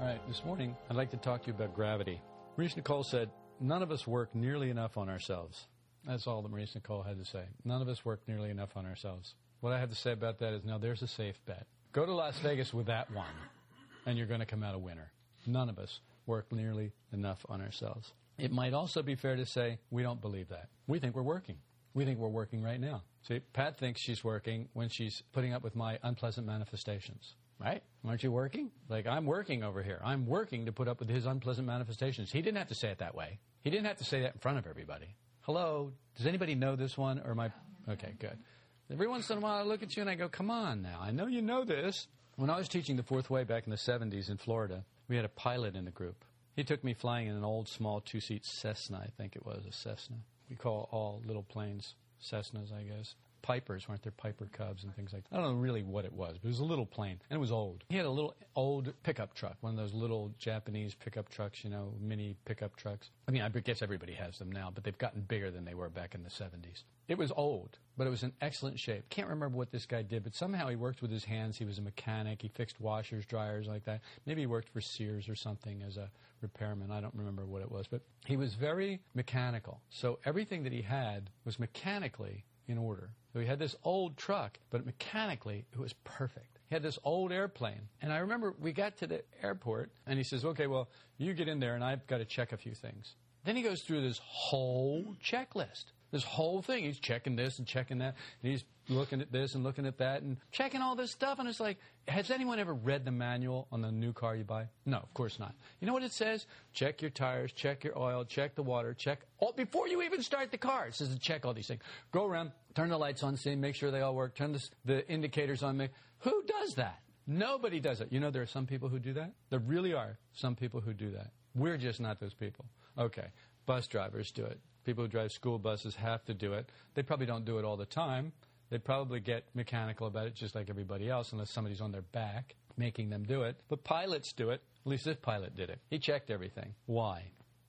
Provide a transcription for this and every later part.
All right, this morning I'd like to talk to you about gravity. Maurice Nicoll said, None of us work nearly enough on ourselves. That's all that Maurice Nicoll had to say. None of us work nearly enough on ourselves. What I have to say about that is now there's a safe bet. Go to Las Vegas with that one, and you're going to come out a winner. None of us work nearly enough on ourselves. It might also be fair to say we don't believe that. We think we're working. We think we're working right now. See, Pat thinks she's working when she's putting up with my unpleasant manifestations. Right? Aren't you working? Like, I'm working over here. I'm working to put up with his unpleasant manifestations. He didn't have to say it that way. He didn't have to say that in front of everybody. Hello? Does anybody know this one? Or my. Okay, good. Every once in a while, I look at you and I go, come on now. I know you know this. When I was teaching the fourth way back in the 70s in Florida, we had a pilot in the group. He took me flying in an old, small two seat Cessna, I think it was, a Cessna. We call all little planes Cessnas, I guess. Pipers, weren't there Piper Cubs and things like that? I don't know really what it was, but it was a little plane, and it was old. He had a little old pickup truck, one of those little Japanese pickup trucks, you know, mini pickup trucks. I mean, I guess everybody has them now, but they've gotten bigger than they were back in the 70s. It was old, but it was in excellent shape. Can't remember what this guy did, but somehow he worked with his hands. He was a mechanic. He fixed washers, dryers, like that. Maybe he worked for Sears or something as a repairman. I don't remember what it was, but he was very mechanical. So everything that he had was mechanically in order. So he had this old truck, but mechanically it was perfect. He had this old airplane. And I remember we got to the airport and he says, okay, well, you get in there and I've got to check a few things. Then he goes through this whole checklist. This whole thing. He's checking this and checking that. And he's looking at this and looking at that and checking all this stuff. And it's like, has anyone ever read the manual on the new car you buy? No, of course not. You know what it says? Check your tires, check your oil, check the water, check all before you even start the car. It says to check all these things. Go around, turn the lights on, see, make sure they all work, turn the, the indicators on. Me. Who does that? Nobody does it. You know, there are some people who do that. There really are some people who do that. We're just not those people. Okay, bus drivers do it. People who drive school buses have to do it. They probably don't do it all the time. They probably get mechanical about it just like everybody else, unless somebody's on their back making them do it. But pilots do it. At least this pilot did it. He checked everything. Why?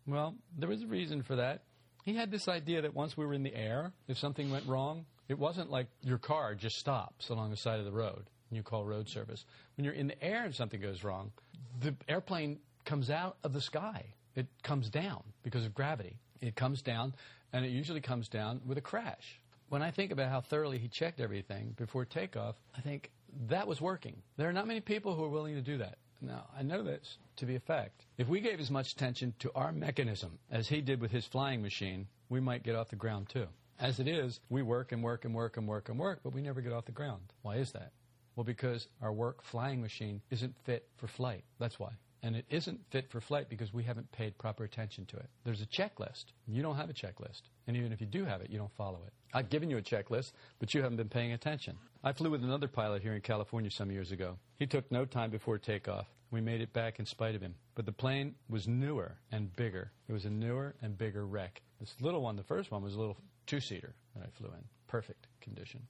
Well, there was a reason for that. He had this idea that once we were in the air, if something went wrong, it wasn't like your car just stops along the side of the road and you call road service. When you're in the air and something goes wrong, the airplane comes out of the sky. It comes down because of gravity. It comes down, and it usually comes down with a crash. When I think about how thoroughly he checked everything before takeoff, I think that was working. There are not many people who are willing to do that. Now, I know this to be a fact. If we gave as much attention to our mechanism as he did with his flying machine, we might get off the ground too. As it is, we work and work and work and work and work, but we never get off the ground. Why is that? Well, because our work flying machine isn't fit for flight. That's why. And it isn't fit for flight because we haven't paid proper attention to it. There's a checklist. You don't have a checklist. And even if you do have it, you don't follow it. I've given you a checklist, but you haven't been paying attention. I flew with another pilot here in California some years ago. He took no time before takeoff. We made it back in spite of him. But the plane was newer and bigger. It was a newer and bigger wreck. This little one, the first one, was a little two seater that I flew in. Perfect condition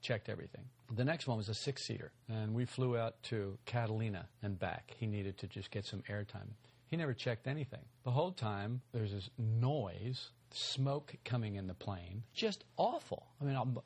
checked everything. The next one was a six seater, and we flew out to Catalina and back. He needed to just get some airtime. He never checked anything. The whole time, there's this noise, smoke coming in the plane. Just awful. I mean, I'm,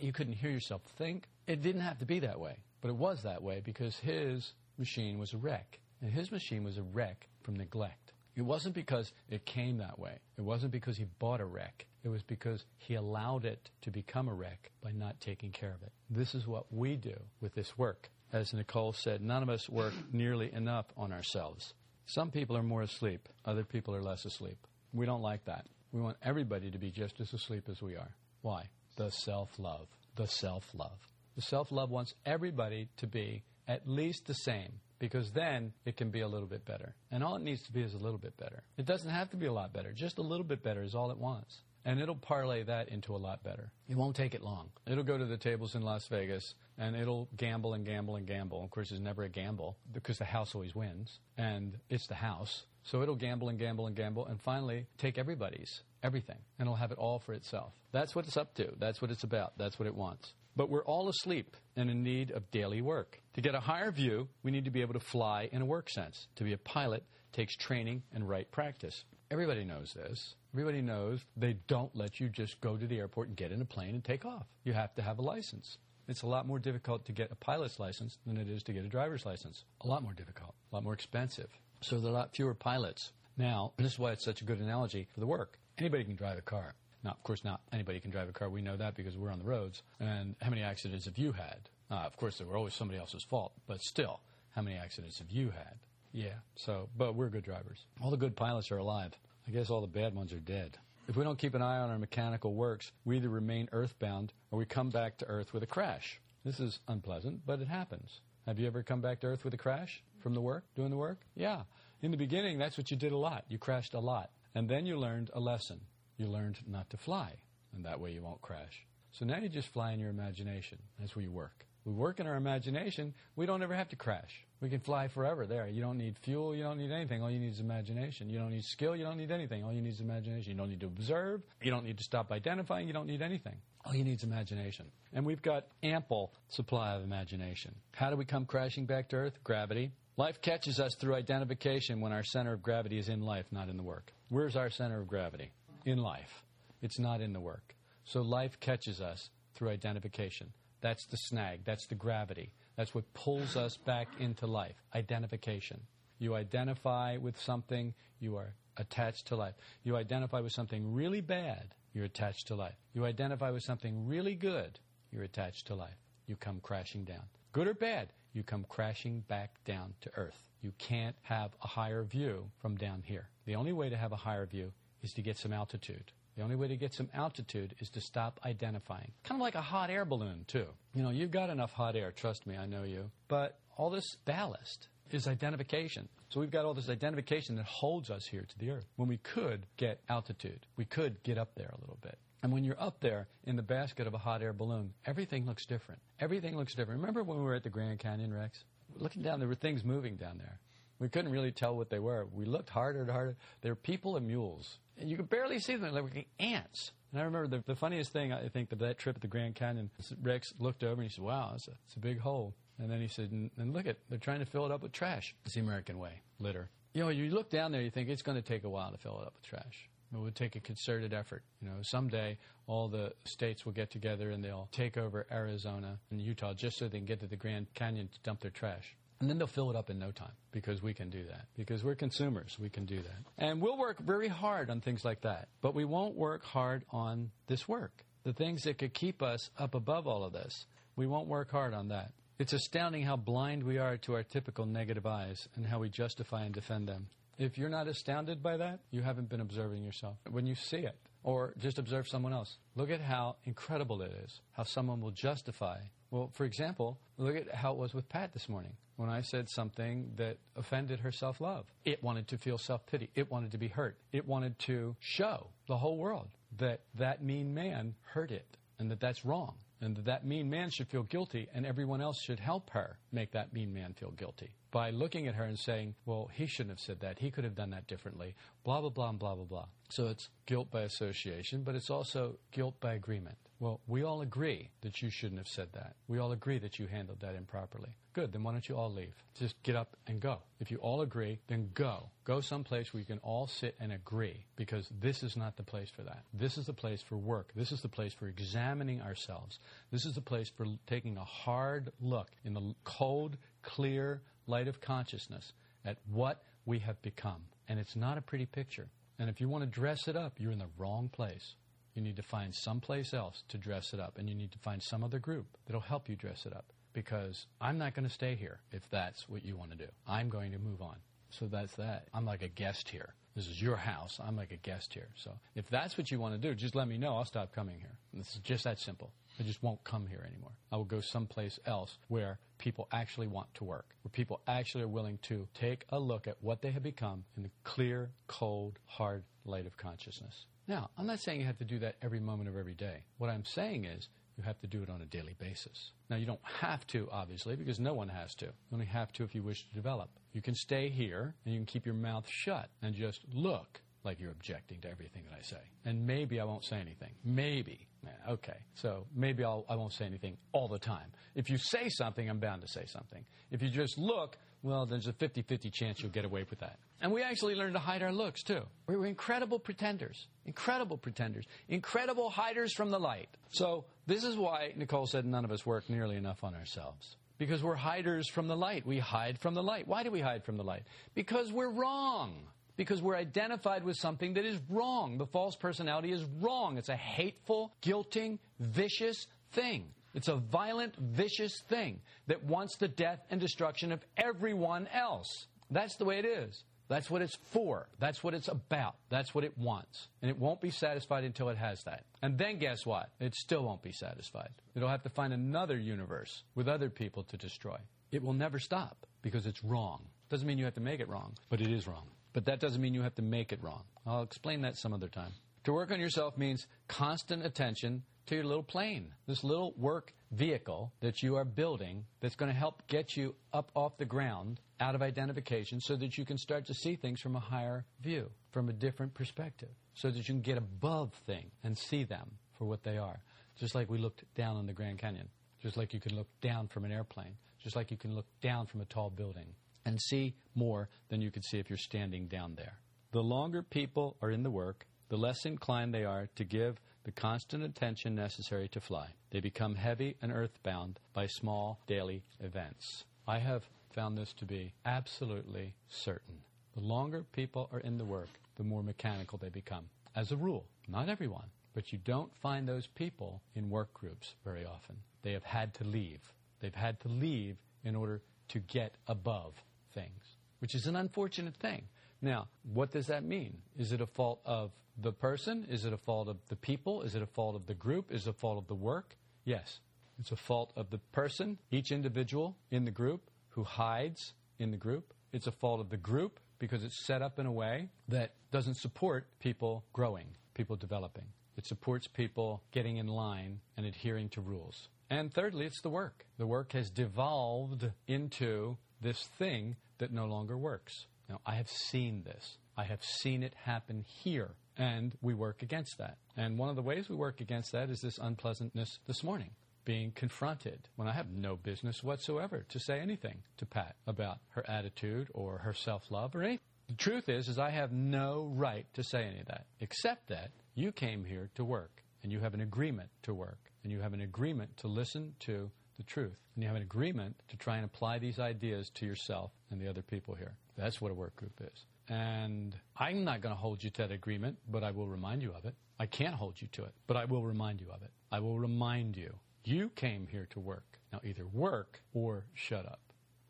you couldn't hear yourself think. It didn't have to be that way, but it was that way because his machine was a wreck. And his machine was a wreck from neglect. It wasn't because it came that way. It wasn't because he bought a wreck. It was because he allowed it to become a wreck by not taking care of it. This is what we do with this work. As Nicoll said, none of us work nearly enough on ourselves. Some people are more asleep, other people are less asleep. We don't like that. We want everybody to be just as asleep as we are. Why? The self love. The self love. The self love wants everybody to be at least the same because then it can be a little bit better. And all it needs to be is a little bit better. It doesn't have to be a lot better. Just a little bit better is all it wants. and it'll parlay that into a lot better. It won't take it long. It'll go to the tables in Las Vegas and it'll gamble and gamble and gamble. Of course, there's never a gamble because the house always wins and it's the house. So it'll gamble and gamble and gamble and finally take everybody's, everything, and it'll have it all for itself. That's what it's up to. That's what it's about. That's what it wants. But we're all asleep and in need of daily work. To get a higher view, we need to be able to fly in a work sense. To be a pilot takes training and right practice. Everybody knows this. Everybody knows they don't let you just go to the airport and get in a plane and take off. You have to have a license. It's a lot more difficult to get a pilot's license than it is to get a driver's license. A lot more difficult, a lot more expensive. So there are a lot fewer pilots. Now, this is why it's such a good analogy for the work. Anybody can drive a car. Now, of course, not anybody can drive a car. We know that because we're on the roads. And how many accidents have you had? Uh, of course, they were always somebody else's fault, but still, how many accidents have you had? Yeah, so, but we're good drivers. All the good pilots are alive. I guess all the bad ones are dead. If we don't keep an eye on our mechanical works, we either remain earthbound or we come back to Earth with a crash. This is unpleasant, but it happens. Have you ever come back to Earth with a crash from the work, doing the work? Yeah. In the beginning, that's what you did a lot. You crashed a lot. And then you learned a lesson. You learned not to fly, and that way you won't crash. So now you just fly in your imagination. That's where you work. We work in our imagination, we don't ever have to crash. We can fly forever there. You don't need fuel, you don't need anything. All you need is imagination. You don't need skill, you don't need anything. All you need is imagination. You don't need to observe, you don't need to stop identifying, you don't need anything. All you need is imagination. And we've got ample supply of imagination. How do we come crashing back to Earth? Gravity. Life catches us through identification when our center of gravity is in life, not in the work. Where's our center of gravity? In life. It's not in the work. So life catches us through identification. That's the snag. That's the gravity. That's what pulls us back into life. Identification. You identify with something, you are attached to life. You identify with something really bad, you're attached to life. You identify with something really good, you're attached to life. You come crashing down. Good or bad, you come crashing back down to earth. You can't have a higher view from down here. The only way to have a higher view is to get some altitude. The only way to get some altitude is to stop identifying. Kind of like a hot air balloon, too. You know, you've got enough hot air, trust me, I know you. But all this ballast is identification. So we've got all this identification that holds us here to the earth. When we could get altitude, we could get up there a little bit. And when you're up there in the basket of a hot air balloon, everything looks different. Everything looks different. Remember when we were at the Grand Canyon, Rex? Looking down, there were things moving down there. We couldn't really tell what they were. We looked harder and harder. They were people and mules. And you could barely see them. They were like ants. And I remember the, the funniest thing, I think, of that trip at the Grand Canyon, Rex looked over and he said, wow, it's a, it's a big hole. And then he said, and look at, they're trying to fill it up with trash. It's the American way, litter. You know, you look down there, you think it's going to take a while to fill it up with trash. It would take a concerted effort. You know, someday all the states will get together and they'll take over Arizona and Utah just so they can get to the Grand Canyon to dump their trash. And then they'll fill it up in no time because we can do that. Because we're consumers, we can do that. And we'll work very hard on things like that. But we won't work hard on this work. The things that could keep us up above all of this. We won't work hard on that. It's astounding how blind we are to our typical negative eyes and how we justify and defend them. If you're not astounded by that, you haven't been observing yourself. When you see it, or just observe someone else, look at how incredible it is, how someone will justify. Well, for example, look at how it was with Pat this morning when I said something that offended her self love. It wanted to feel self pity. It wanted to be hurt. It wanted to show the whole world that that mean man hurt it and that that's wrong and that that mean man should feel guilty and everyone else should help her make that mean man feel guilty by looking at her and saying, well, he shouldn't have said that. He could have done that differently. Blah, blah, blah, and blah, blah, blah. So it's guilt by association, but it's also guilt by agreement. Well, we all agree that you shouldn't have said that. We all agree that you handled that improperly. Good, then why don't you all leave? Just get up and go. If you all agree, then go. Go someplace where you can all sit and agree because this is not the place for that. This is the place for work. This is the place for examining ourselves. This is the place for taking a hard look in the cold, clear light of consciousness at what we have become. And it's not a pretty picture. And if you want to dress it up, you're in the wrong place. You need to find someplace else to dress it up, and you need to find some other group that'll help you dress it up. Because I'm not going to stay here if that's what you want to do. I'm going to move on. So that's that. I'm like a guest here. This is your house. I'm like a guest here. So if that's what you want to do, just let me know. I'll stop coming here. This is just that simple. I just won't come here anymore. I will go someplace else where people actually want to work, where people actually are willing to take a look at what they have become in the clear, cold, hard light of consciousness. Now, I'm not saying you have to do that every moment of every day. What I'm saying is you have to do it on a daily basis. Now, you don't have to, obviously, because no one has to. You only have to if you wish to develop. You can stay here and you can keep your mouth shut and just look like you're objecting to everything that I say. And maybe I won't say anything. Maybe. Okay. So maybe I'll, I won't say anything all the time. If you say something, I'm bound to say something. If you just look, well, there's a 50 50 chance you'll get away with that. And we actually learned to hide our looks, too. We were incredible pretenders, incredible pretenders, incredible hiders from the light. So, this is why Nicoll said none of us work nearly enough on ourselves. Because we're hiders from the light. We hide from the light. Why do we hide from the light? Because we're wrong. Because we're identified with something that is wrong. The false personality is wrong. It's a hateful, guilting, vicious thing. It's a violent, vicious thing that wants the death and destruction of everyone else. That's the way it is. That's what it's for. That's what it's about. That's what it wants. And it won't be satisfied until it has that. And then guess what? It still won't be satisfied. It'll have to find another universe with other people to destroy. It will never stop because it's wrong. Doesn't mean you have to make it wrong, but it is wrong. But that doesn't mean you have to make it wrong. I'll explain that some other time. To work on yourself means constant attention to your little plane, this little work vehicle that you are building that's going to help get you up off the ground out of identification so that you can start to see things from a higher view, from a different perspective, so that you can get above things and see them for what they are. Just like we looked down on the Grand Canyon, just like you can look down from an airplane, just like you can look down from a tall building and see more than you could see if you're standing down there. The longer people are in the work, the less inclined they are to give the constant attention necessary to fly. They become heavy and earthbound by small daily events. I have found this to be absolutely certain. The longer people are in the work, the more mechanical they become. As a rule, not everyone, but you don't find those people in work groups very often. They have had to leave. They've had to leave in order to get above things, which is an unfortunate thing. Now, what does that mean? Is it a fault of the person? Is it a fault of the people? Is it a fault of the group? Is it a fault of the work? Yes. It's a fault of the person, each individual in the group who hides in the group. It's a fault of the group because it's set up in a way that doesn't support people growing, people developing. It supports people getting in line and adhering to rules. And thirdly, it's the work. The work has devolved into this thing that no longer works. Now, I have seen this. I have seen it happen here and we work against that. And one of the ways we work against that is this unpleasantness this morning, being confronted when I have no business whatsoever to say anything to Pat about her attitude or her self-love or anything. The truth is, is I have no right to say any of that, except that you came here to work, and you have an agreement to work, and you have an agreement to listen to the truth, and you have an agreement to try and apply these ideas to yourself and the other people here. That's what a work group is. And I'm not going to hold you to that agreement, but I will remind you of it. I can't hold you to it, but I will remind you of it. I will remind you. You came here to work. Now either work or shut up.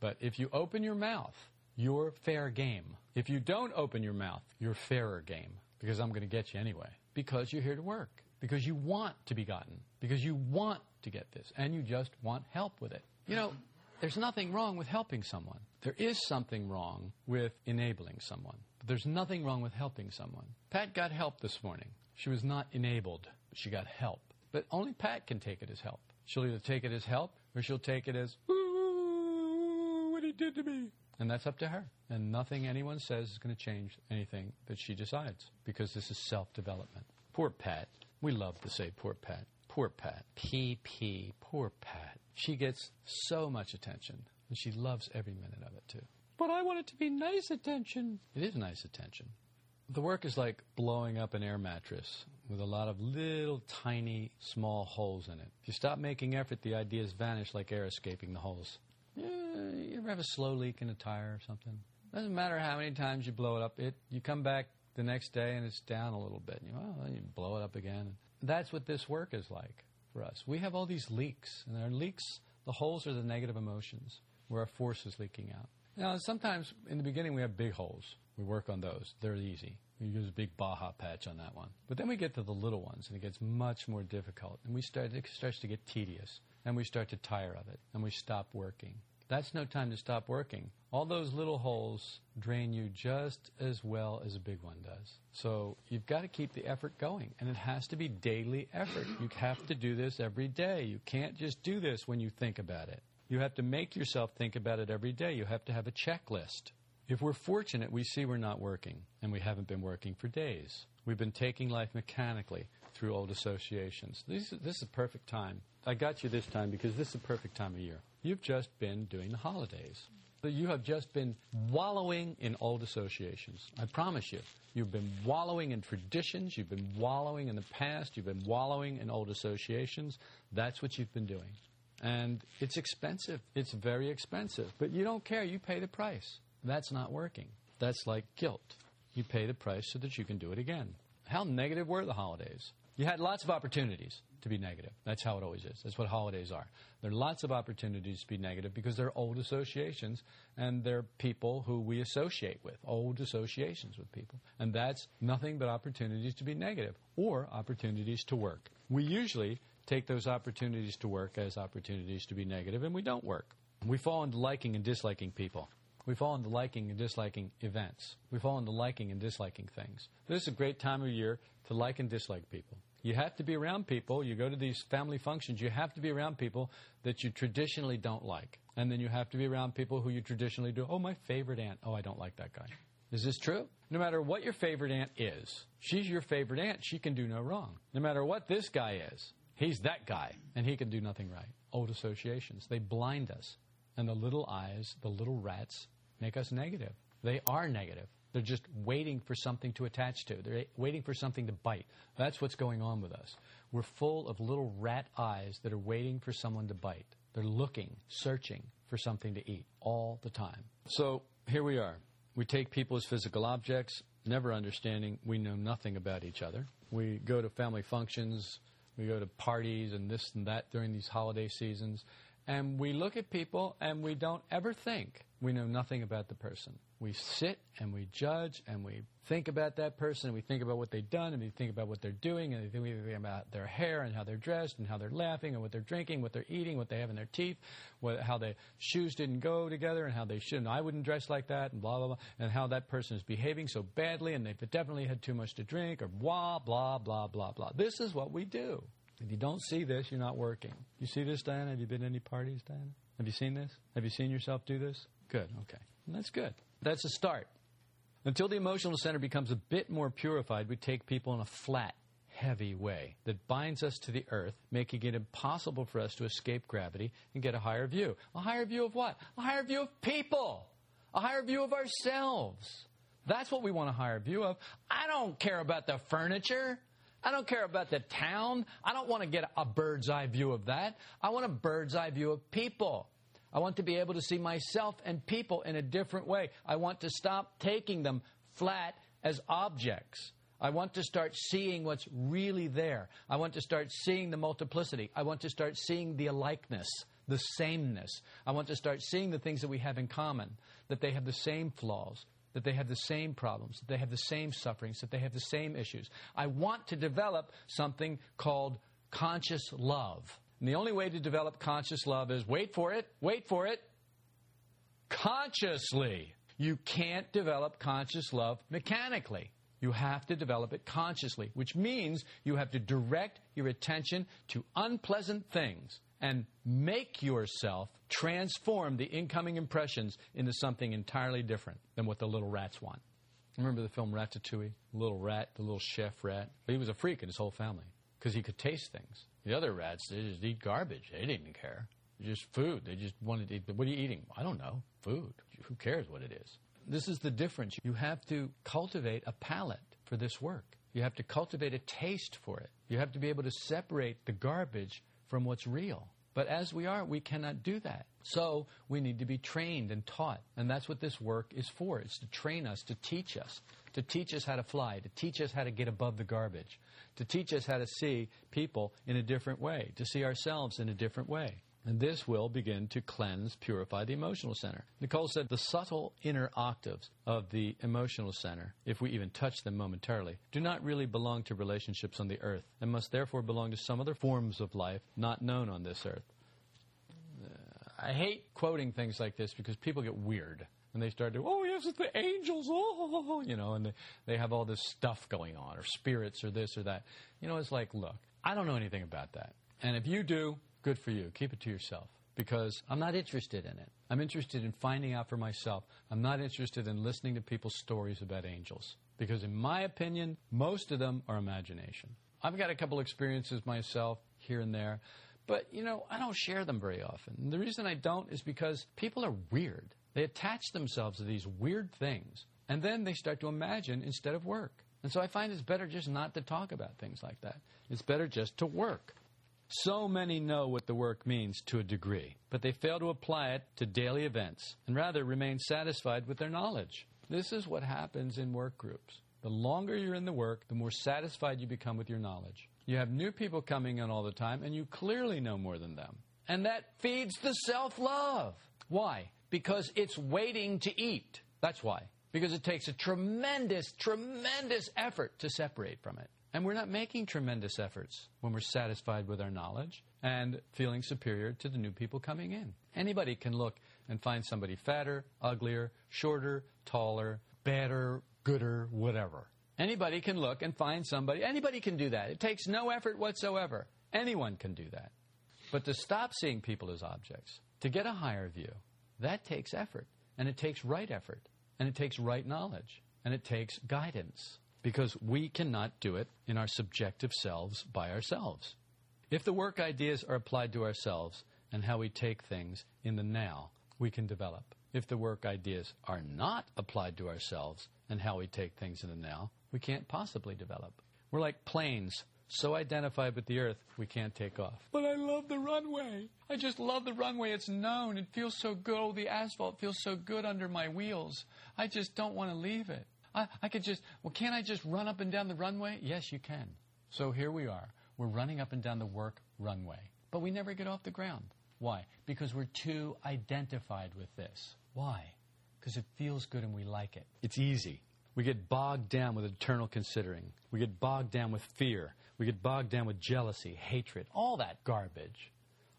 But if you open your mouth, you're fair game. If you don't open your mouth, you're fairer game because I'm going to get you anyway. Because you're here to work. Because you want to be gotten. Because you want to get this. And you just want help with it. You know, there's nothing wrong with helping someone. There is something wrong with enabling someone. But there's nothing wrong with helping someone. Pat got help this morning. She was not enabled, but she got help. But only Pat can take it as help. She'll either take it as help or she'll take it as, ooh, what he did to me. And that's up to her. And nothing anyone says is going to change anything that she decides because this is self development. Poor Pat. We love to say poor Pat. Poor Pat. PP. Poor Pat. She gets so much attention, and she loves every minute of it, too. But I want it to be nice attention. It is nice attention. The work is like blowing up an air mattress with a lot of little tiny small holes in it. If you stop making effort, the ideas vanish like air escaping the holes. Yeah, you ever have a slow leak in a tire or something? Doesn't matter how many times you blow it up. It you come back the next day and it's down a little bit. And you, well, you blow it up again. That's what this work is like for us. We have all these leaks, and our leaks, the holes are the negative emotions where our force is leaking out. Now, sometimes in the beginning we have big holes. We work on those. They're easy. We use a big Baja patch on that one. But then we get to the little ones, and it gets much more difficult. And we start, it starts to get tedious, and we start to tire of it, and we stop working. That's no time to stop working. All those little holes drain you just as well as a big one does. So you've got to keep the effort going, and it has to be daily effort. You have to do this every day. You can't just do this when you think about it. You have to make yourself think about it every day. You have to have a checklist. If we're fortunate, we see we're not working, and we haven't been working for days. We've been taking life mechanically through old associations. This, this is a perfect time. I got you this time because this is a perfect time of year. You've just been doing the holidays. You have just been wallowing in old associations. I promise you. You've been wallowing in traditions. You've been wallowing in the past. You've been wallowing in old associations. That's what you've been doing. And it's expensive. It's very expensive. But you don't care. You pay the price. That's not working. That's like guilt. You pay the price so that you can do it again. How negative were the holidays? You had lots of opportunities to be negative. That's how it always is. That's what holidays are. There are lots of opportunities to be negative because they're old associations and they're people who we associate with, old associations with people. And that's nothing but opportunities to be negative or opportunities to work. We usually take those opportunities to work as opportunities to be negative and we don't work. We fall into liking and disliking people. We fall into liking and disliking events. We fall into liking and disliking things. This is a great time of year to like and dislike people. You have to be around people. You go to these family functions, you have to be around people that you traditionally don't like. And then you have to be around people who you traditionally do. Oh, my favorite aunt. Oh, I don't like that guy. Is this true? No matter what your favorite aunt is, she's your favorite aunt. She can do no wrong. No matter what this guy is, he's that guy, and he can do nothing right. Old associations, they blind us. And the little eyes, the little rats, make us negative. They are negative. They're just waiting for something to attach to. They're waiting for something to bite. That's what's going on with us. We're full of little rat eyes that are waiting for someone to bite. They're looking, searching for something to eat all the time. So here we are. We take people as physical objects, never understanding we know nothing about each other. We go to family functions, we go to parties and this and that during these holiday seasons, and we look at people and we don't ever think we know nothing about the person. We sit and we judge and we think about that person and we think about what they've done and we think about what they're doing and we think about their hair and how they're dressed and how they're laughing and what they're drinking, what they're eating, what they have in their teeth, what, how their shoes didn't go together and how they shouldn't. I wouldn't dress like that and blah, blah, blah. And how that person is behaving so badly and they've definitely had too much to drink or blah, blah, blah, blah, blah. This is what we do. If you don't see this, you're not working. You see this, Diana? Have you been to any parties, Diana? Have you seen this? Have you seen yourself do this? Good, okay. That's good. That's a start. Until the emotional center becomes a bit more purified, we take people in a flat, heavy way that binds us to the earth, making it impossible for us to escape gravity and get a higher view. A higher view of what? A higher view of people. A higher view of ourselves. That's what we want a higher view of. I don't care about the furniture. I don't care about the town. I don't want to get a bird's eye view of that. I want a bird's eye view of people. I want to be able to see myself and people in a different way. I want to stop taking them flat as objects. I want to start seeing what's really there. I want to start seeing the multiplicity. I want to start seeing the alikeness, the sameness. I want to start seeing the things that we have in common, that they have the same flaws, that they have the same problems, that they have the same sufferings, that they have the same issues. I want to develop something called conscious love. And the only way to develop conscious love is wait for it, wait for it, consciously. You can't develop conscious love mechanically. You have to develop it consciously, which means you have to direct your attention to unpleasant things and make yourself transform the incoming impressions into something entirely different than what the little rats want. Remember the film Ratatouille? Little rat, the little chef rat? He was a freak in his whole family because he could taste things. The other rats, they just eat garbage. They didn't care. Just food. They just wanted to eat. What are you eating? I don't know. Food. Who cares what it is? This is the difference. You have to cultivate a palate for this work. You have to cultivate a taste for it. You have to be able to separate the garbage from what's real. But as we are, we cannot do that. So we need to be trained and taught. And that's what this work is for. It's to train us, to teach us, to teach us how to fly, to teach us how to get above the garbage, to teach us how to see people in a different way, to see ourselves in a different way. And this will begin to cleanse, purify the emotional center. Nicoll said the subtle inner octaves of the emotional center, if we even touch them momentarily, do not really belong to relationships on the earth and must therefore belong to some other forms of life not known on this earth. Uh, I hate quoting things like this because people get weird and they start to, oh, it's the angels, oh, you know, and they, they have all this stuff going on, or spirits, or this or that. You know, it's like, look, I don't know anything about that. And if you do, good for you. Keep it to yourself because I'm not interested in it. I'm interested in finding out for myself. I'm not interested in listening to people's stories about angels because, in my opinion, most of them are imagination. I've got a couple experiences myself here and there, but you know, I don't share them very often. And the reason I don't is because people are weird. They attach themselves to these weird things, and then they start to imagine instead of work. And so I find it's better just not to talk about things like that. It's better just to work. So many know what the work means to a degree, but they fail to apply it to daily events and rather remain satisfied with their knowledge. This is what happens in work groups. The longer you're in the work, the more satisfied you become with your knowledge. You have new people coming in all the time, and you clearly know more than them. And that feeds the self love. Why? Because it's waiting to eat. That's why. Because it takes a tremendous, tremendous effort to separate from it. And we're not making tremendous efforts when we're satisfied with our knowledge and feeling superior to the new people coming in. Anybody can look and find somebody fatter, uglier, shorter, taller, better, gooder, whatever. Anybody can look and find somebody. Anybody can do that. It takes no effort whatsoever. Anyone can do that. But to stop seeing people as objects, to get a higher view, that takes effort, and it takes right effort, and it takes right knowledge, and it takes guidance, because we cannot do it in our subjective selves by ourselves. If the work ideas are applied to ourselves and how we take things in the now, we can develop. If the work ideas are not applied to ourselves and how we take things in the now, we can't possibly develop. We're like planes so identified with the earth, we can't take off. But I love the runway. I just love the runway. It's known. It feels so good. Oh, the asphalt feels so good under my wheels. I just don't want to leave it. I, I could just, well, can't I just run up and down the runway? Yes, you can. So here we are. We're running up and down the work runway. But we never get off the ground. Why? Because we're too identified with this. Why? Because it feels good and we like it. It's easy. We get bogged down with internal considering. We get bogged down with fear. We get bogged down with jealousy, hatred, all that garbage.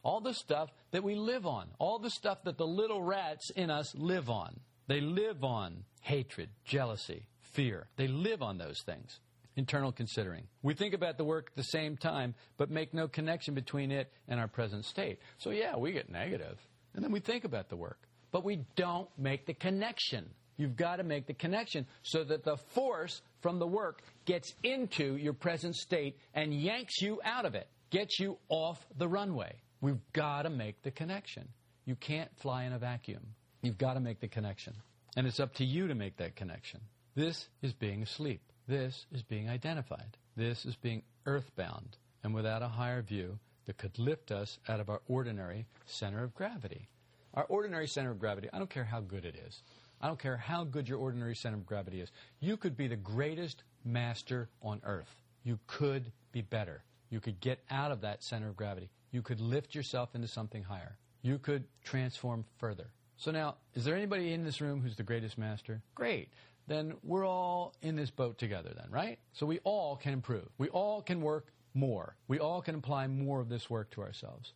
All the stuff that we live on. All the stuff that the little rats in us live on. They live on hatred, jealousy, fear. They live on those things. Internal considering. We think about the work at the same time, but make no connection between it and our present state. So, yeah, we get negative, and then we think about the work, but we don't make the connection. You've got to make the connection so that the force from the work gets into your present state and yanks you out of it, gets you off the runway. We've got to make the connection. You can't fly in a vacuum. You've got to make the connection. And it's up to you to make that connection. This is being asleep. This is being identified. This is being earthbound and without a higher view that could lift us out of our ordinary center of gravity. Our ordinary center of gravity, I don't care how good it is. I don't care how good your ordinary center of gravity is. You could be the greatest master on earth. You could be better. You could get out of that center of gravity. You could lift yourself into something higher. You could transform further. So now, is there anybody in this room who's the greatest master? Great. Then we're all in this boat together then, right? So we all can improve. We all can work more. We all can apply more of this work to ourselves.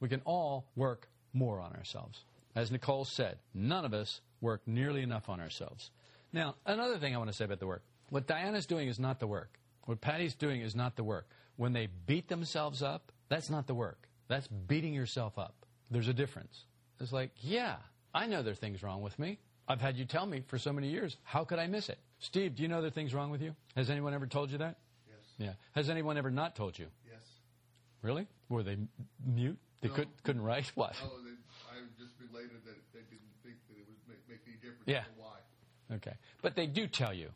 We can all work more on ourselves. As Nicoll said, none of us work nearly enough on ourselves. Now, another thing I want to say about the work. What Diana's doing is not the work. What Patty's doing is not the work. When they beat themselves up, that's not the work. That's beating yourself up. There's a difference. It's like, yeah, I know there are things wrong with me. I've had you tell me for so many years. How could I miss it? Steve, do you know there are things wrong with you? Has anyone ever told you that? Yes. Yeah. Has anyone ever not told you? Yes. Really? Were they mute? They No. could, couldn't write? What they, I just related that they didn't think that it would make, make any difference. Yeah. Why? Okay. But they do tell you.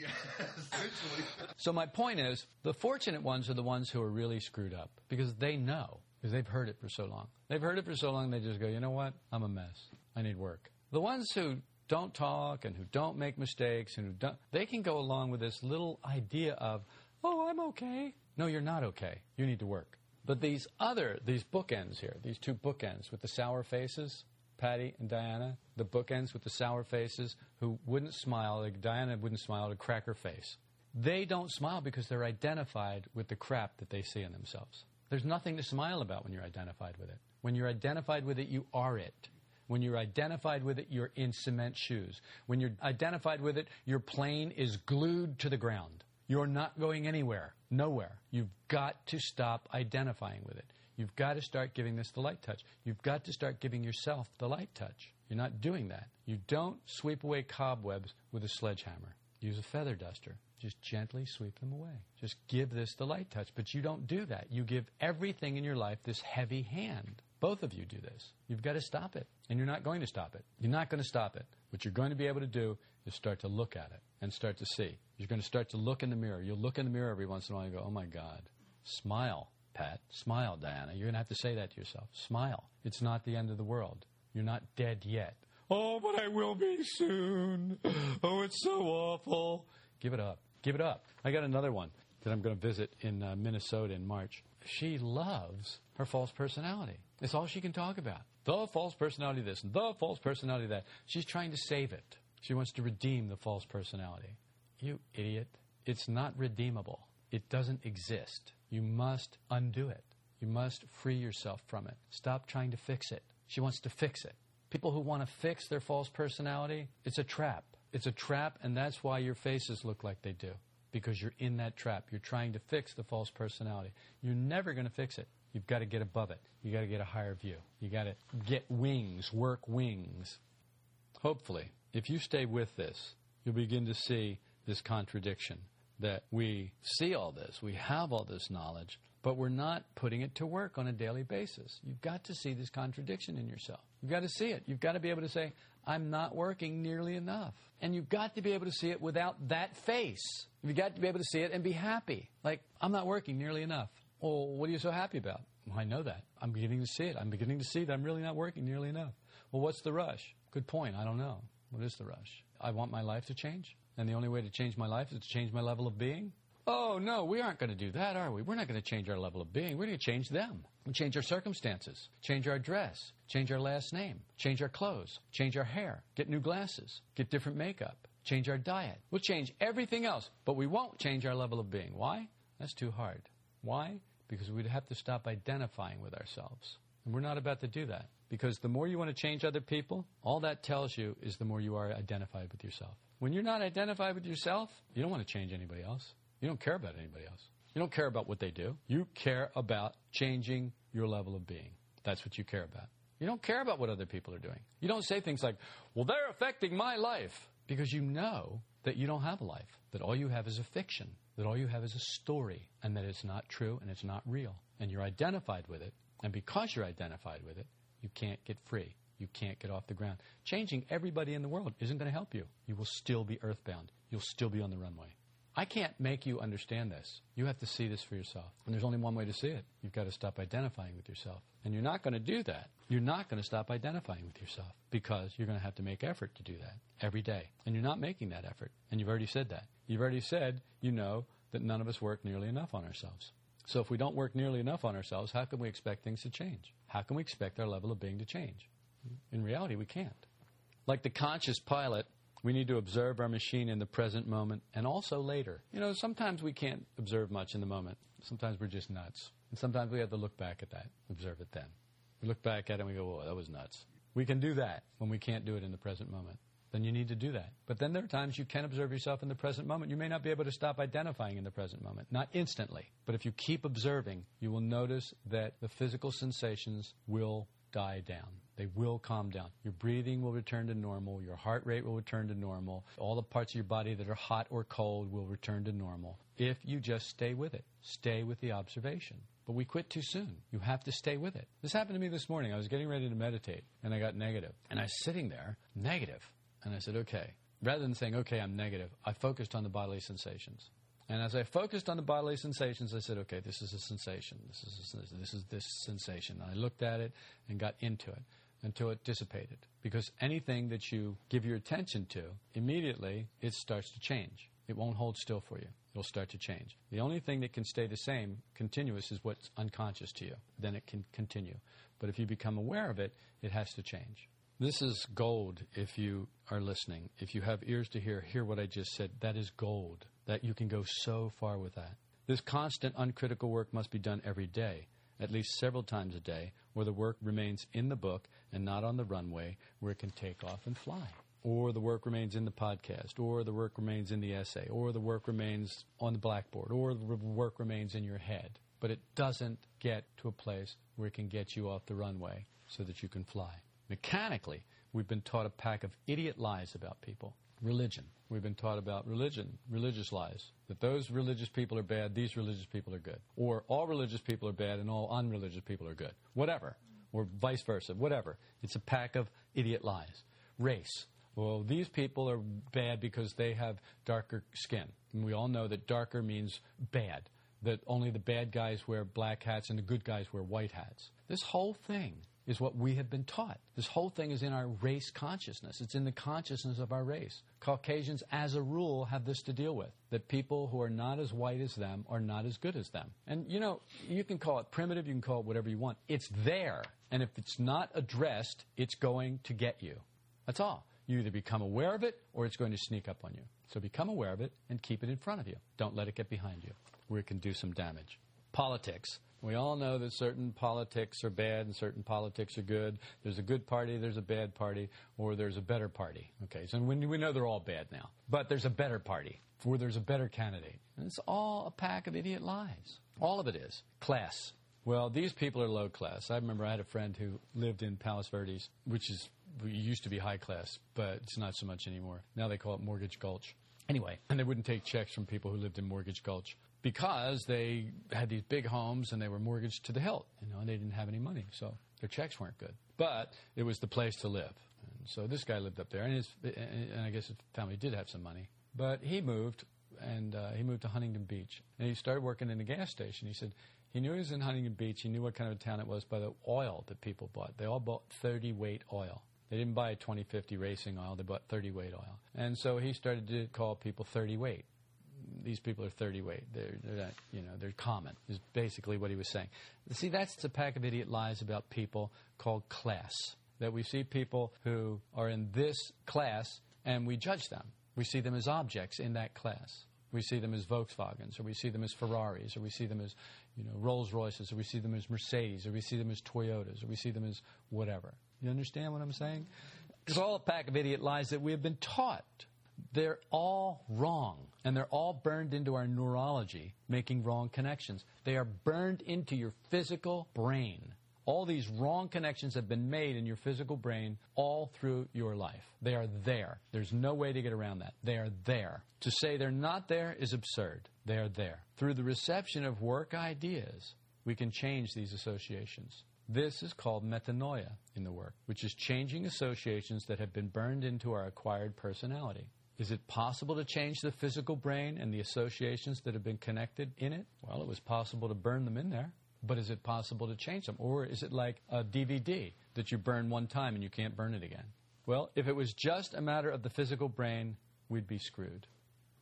Yeah, essentially. So my point is, the fortunate ones are the ones who are really screwed up because they know because they've heard it for so long. They've heard it for so long they just go, you know what? I'm a mess. I need work. The ones who don't talk and who don't make mistakes and who don't, they can go along with this little idea of, oh, I'm okay. No, you're not okay. You need to work. But these other, these bookends here, these two bookends with the sour faces, Patty and Diana, the book ends with the sour faces who wouldn't smile, like Diana wouldn't smile to crack her face. They don't smile because they're identified with the crap that they see in themselves. There's nothing to smile about when you're identified with it. When you're identified with it, you are it. When you're identified with it, you're in cement shoes. When you're identified with it, your plane is glued to the ground. You're not going anywhere, nowhere. You've got to stop identifying with it. You've got to start giving this the light touch. You've got to start giving yourself the light touch. You're not doing that. You don't sweep away cobwebs with a sledgehammer. Use a feather duster. Just gently sweep them away. Just give this the light touch. But you don't do that. You give everything in your life this heavy hand. Both of you do this. You've got to stop it. And you're not going to stop it. You're not going to stop it. What you're going to be able to do is start to look at it and start to see. You're going to start to look in the mirror. You'll look in the mirror every once in a while and go, oh my God. Smile, Pat. Smile, Diana. You're going to have to say that to yourself. Smile. It's not the end of the world. You're not dead yet. Oh, but I will be soon. Oh, it's so awful. Give it up. Give it up. I got another one that I'm going to visit in uh, Minnesota in March. She loves her false personality. It's all she can talk about. The false personality this and the false personality that. She's trying to save it. She wants to redeem the false personality. You idiot. It's not redeemable. It doesn't exist. You must undo it. You must free yourself from it. Stop trying to fix it. She wants to fix it. People who want to fix their false personality, it's a trap. It's a trap, and that's why your faces look like they do. Because you're in that trap. You're trying to fix the false personality. You're never going to fix it. You've got to get above it. You've got to get a higher view. You've got to get wings, work wings. Hopefully, if you stay with this, you'll begin to see this contradiction that we see all this, we have all this knowledge, but we're not putting it to work on a daily basis. You've got to see this contradiction in yourself. You've got to see it. You've got to be able to say, I'm not working nearly enough. And you've got to be able to see it without that face. You've got to be able to see it and be happy. Like, I'm not working nearly enough. Well, what are you so happy about? Well, I know that. I'm beginning to see it. I'm beginning to see that I'm really not working nearly enough. Well, what's the rush? Good point. I don't know. What is the rush? I want my life to change. And the only way to change my life is to change my level of being. Oh, no, we aren't going to do that, are we? We're not going to change our level of being. We're going to change them. We change our circumstances, change our dress, change our last name, change our clothes, change our hair, get new glasses, get different makeup, change our diet. We'll change everything else, but we won't change our level of being. Why? That's too hard. Why? Because we'd have to stop identifying with ourselves. And we're not about to do that. Because the more you want to change other people, all that tells you is the more you are identified with yourself. When you're not identified with yourself, you don't want to change anybody else. You don't care about anybody else. You don't care about what they do. You care about changing your level of being. That's what you care about. You don't care about what other people are doing. You don't say things like, well, they're affecting my life, because you know that you don't have a life, that all you have is a fiction, that all you have is a story, and that it's not true and it's not real. And you're identified with it, and because you're identified with it, you can't get free. You can't get off the ground. Changing everybody in the world isn't going to help you. You will still be earthbound. You'll still be on the runway. I can't make you understand this. You have to see this for yourself. And there's only one way to see it. You've got to stop identifying with yourself. And you're not going to do that. You're not going to stop identifying with yourself because you're going to have to make effort to do that every day. And you're not making that effort. And you've already said that. You've already said you know that none of us work nearly enough on ourselves. So if we don't work nearly enough on ourselves, how can we expect things to change? How can we expect our level of being to change? In reality, we can't. Like the conscious pilot, we need to observe our machine in the present moment and also later. You know, sometimes we can't observe much in the moment. Sometimes we're just nuts. And sometimes we have to look back at that, observe it then. We look back at it and we go, whoa, that was nuts. We can do that when we can't do it in the present moment. Then you need to do that. But then there are times you can observe yourself in the present moment. You may not be able to stop identifying in the present moment, not instantly. But if you keep observing, you will notice that the physical sensations will die down. They will calm down. Your breathing will return to normal. Your heart rate will return to normal. All the parts of your body that are hot or cold will return to normal if you just stay with it. Stay with the observation. But we quit too soon. You have to stay with it. This happened to me this morning. I was getting ready to meditate and I got negative. And I was sitting there, negative. And I said, okay. Rather than saying, okay, I'm negative, I focused on the bodily sensations. And as I focused on the bodily sensations, I said, okay, this is a sensation. This is, a, this, is this sensation. And I looked at it and got into it until it dissipated. Because anything that you give your attention to, immediately it starts to change. It won't hold still for you. It'll start to change. The only thing that can stay the same, continuous, is what's unconscious to you. Then it can continue. But if you become aware of it, it has to change. This is gold if you are listening. If you have ears to hear, hear what I just said. That is gold. That you can go so far with that. This constant uncritical work must be done every day, at least several times a day, where the work remains in the book and not on the runway where it can take off and fly. Or the work remains in the podcast, or the work remains in the essay, or the work remains on the blackboard, or the work remains in your head. But it doesn't get to a place where it can get you off the runway so that you can fly. Mechanically, we've been taught a pack of idiot lies about people. Religion. We've been taught about religion, religious lies. That those religious people are bad, these religious people are good. Or all religious people are bad and all unreligious people are good. Whatever. Or vice versa. Whatever. It's a pack of idiot lies. Race. Well, these people are bad because they have darker skin. And we all know that darker means bad. That only the bad guys wear black hats and the good guys wear white hats. This whole thing is what we have been taught. This whole thing is in our race consciousness. It's in the consciousness of our race. Caucasians, as a rule, have this to deal with that people who are not as white as them are not as good as them. And, you know, you can call it primitive, you can call it whatever you want. It's there. And if it's not addressed, it's going to get you. That's all. You either become aware of it or it's going to sneak up on you. So become aware of it and keep it in front of you. Don't let it get behind you where it can do some damage. Politics. We all know that certain politics are bad and certain politics are good. There's a good party, there's a bad party, or there's a better party. Okay, so we, we know they're all bad now. But there's a better party, or there's a better candidate. And it's all a pack of idiot lies. All of it is. Class. Well, these people are low class. I remember I had a friend who lived in Palos Verdes, which is used to be high class, but it's not so much anymore. Now they call it Mortgage Gulch. Anyway, and they wouldn't take checks from people who lived in Mortgage Gulch because they had these big homes and they were mortgaged to the hilt, you know, and they didn't have any money, so their checks weren't good. But it was the place to live. And so this guy lived up there, and, his, and I guess his family did have some money. But he moved, and uh, he moved to Huntington Beach, and he started working in a gas station. He said he knew he was in Huntington Beach. He knew what kind of a town it was by the oil that people bought. They all bought 30 weight oil. They didn't buy a 2050 racing oil, they bought 30 weight oil. And so he started to call people 30 weight. These people are 30 weight. They're, they're not, you know, they're common, is basically what he was saying. See, that's a pack of idiot lies about people called class. That we see people who are in this class and we judge them. We see them as objects in that class. We see them as Volkswagens, or we see them as Ferraris, or we see them as, you know, Rolls Royces, or we see them as Mercedes, or we see them as Toyotas, or we see them as whatever. You understand what I'm saying? It's all a pack of idiot lies that we have been taught. They're all wrong, and they're all burned into our neurology, making wrong connections. They are burned into your physical brain. All these wrong connections have been made in your physical brain all through your life. They are there. There's no way to get around that. They are there. To say they're not there is absurd. They are there. Through the reception of work ideas, we can change these associations. This is called metanoia in the work, which is changing associations that have been burned into our acquired personality. Is it possible to change the physical brain and the associations that have been connected in it? Well, it was possible to burn them in there, but is it possible to change them? Or is it like a DVD that you burn one time and you can't burn it again? Well, if it was just a matter of the physical brain, we'd be screwed.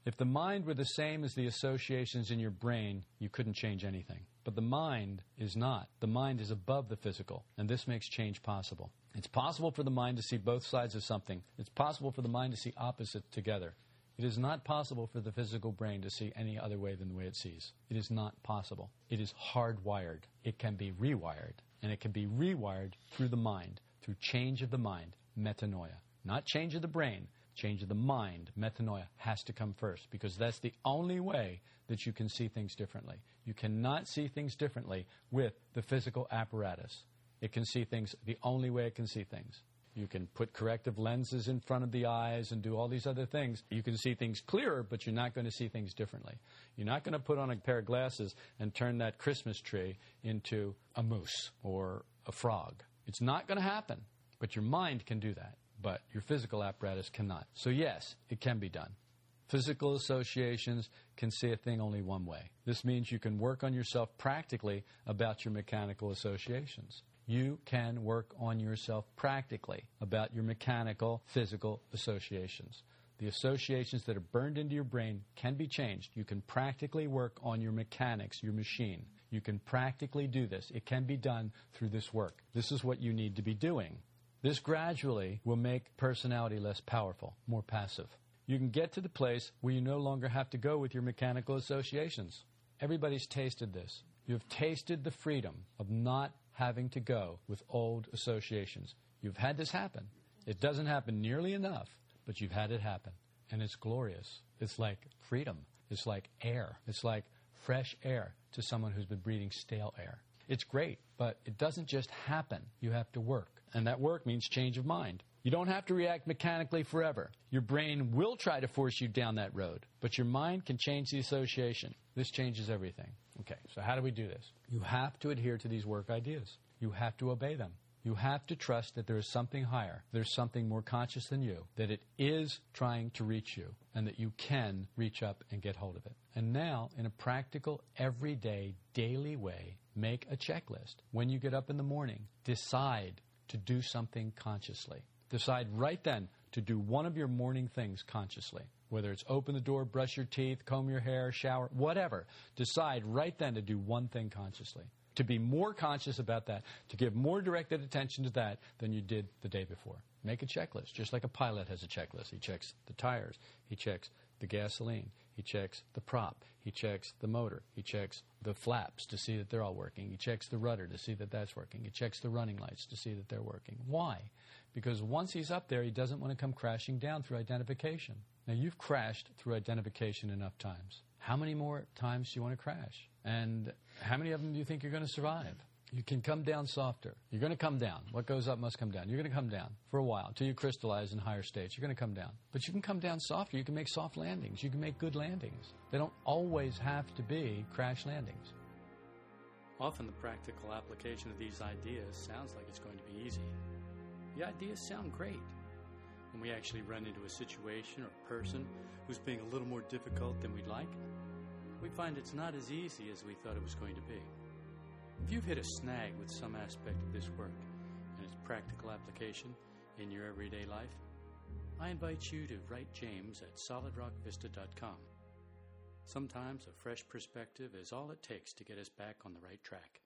If the mind were the same as the associations in your brain, you couldn't change anything. But the mind is not. The mind is above the physical, and this makes change possible. It's possible for the mind to see both sides of something. It's possible for the mind to see opposites together. It is not possible for the physical brain to see any other way than the way it sees. It is not possible. It is hardwired. It can be rewired, and it can be rewired through the mind, through change of the mind, metanoia. Not change of the brain, change of the mind, metanoia, has to come first because that's the only way that you can see things differently. You cannot see things differently with the physical apparatus. It can see things the only way it can see things. You can put corrective lenses in front of the eyes and do all these other things. You can see things clearer, but you're not going to see things differently. You're not going to put on a pair of glasses and turn that Christmas tree into a moose or a frog. It's not going to happen, but your mind can do that but your physical apparatus cannot. So, yes, it can be done. Physical associations can see a thing only one way. This means you can work on yourself practically about your mechanical associations. You can work on yourself practically about your mechanical, physical associations. The associations that are burned into your brain can be changed. You can practically work on your mechanics, your machine. You can practically do this. It can be done through this work. This is what you need to be doing. This gradually will make personality less powerful, more passive. You can get to the place where you no longer have to go with your mechanical associations. everybody's tasted this. You've tasted the freedom of not having to go with old associations. You've had this happen. It doesn't happen nearly enough, but you've had it happen. And it's glorious. It's like freedom. It's like air. It's like fresh air to someone who's been breathing stale air. It's great, but it doesn't just happen. You have to work. And that work means change of mind. You don't have to react mechanically forever. Your brain will try to force you down that road, but your mind can change the association. This changes everything. Okay, so how do we do this? You have to adhere to these work ideas. You have to obey them. You have to trust that there is something higher, there's something more conscious than you, that it is trying to reach you, and that you can reach up and get hold of it. And now, in a practical, everyday, daily way, make a checklist. When you get up in the morning, decide to do something consciously. Decide right then to do one of your morning things consciously. Whether it's open the door, brush your teeth, comb your hair, shower, whatever. Decide right then to do one thing consciously to be more conscious about that, to give more directed attention to that than you did the day before. Make a checklist, just like a pilot has a checklist. He checks the tires, he checks the gasoline, he checks the prop, he checks the motor, he checks the flaps to see that they're all working, he checks the rudder to see that that's working, he checks the running lights to see that they're working. Why? Because once he's up there, he doesn't want to come crashing down through identification. Now, you've crashed through identification enough times. How many more times do you want to crash? And how many of them do you think you're going to survive? You can come down softer. You're going to come down. What goes up must come down. You're going to come down for a while until you crystallize in higher states. You're going to come down. But you can come down softer. You can make soft landings. You can make good landings. They don't always have to be crash landings. Often the practical application of these ideas sounds like it's going to be easy. The ideas sound great. When we actually run into a situation or person who's being a little more difficult than we'd like, we find it's not as easy as we thought it was going to be. If you've hit a snag with some aspect of this work and its practical application in your everyday life, I invite you to write James at solidrockvista.com. Sometimes a fresh perspective is all it takes to get us back on the right track.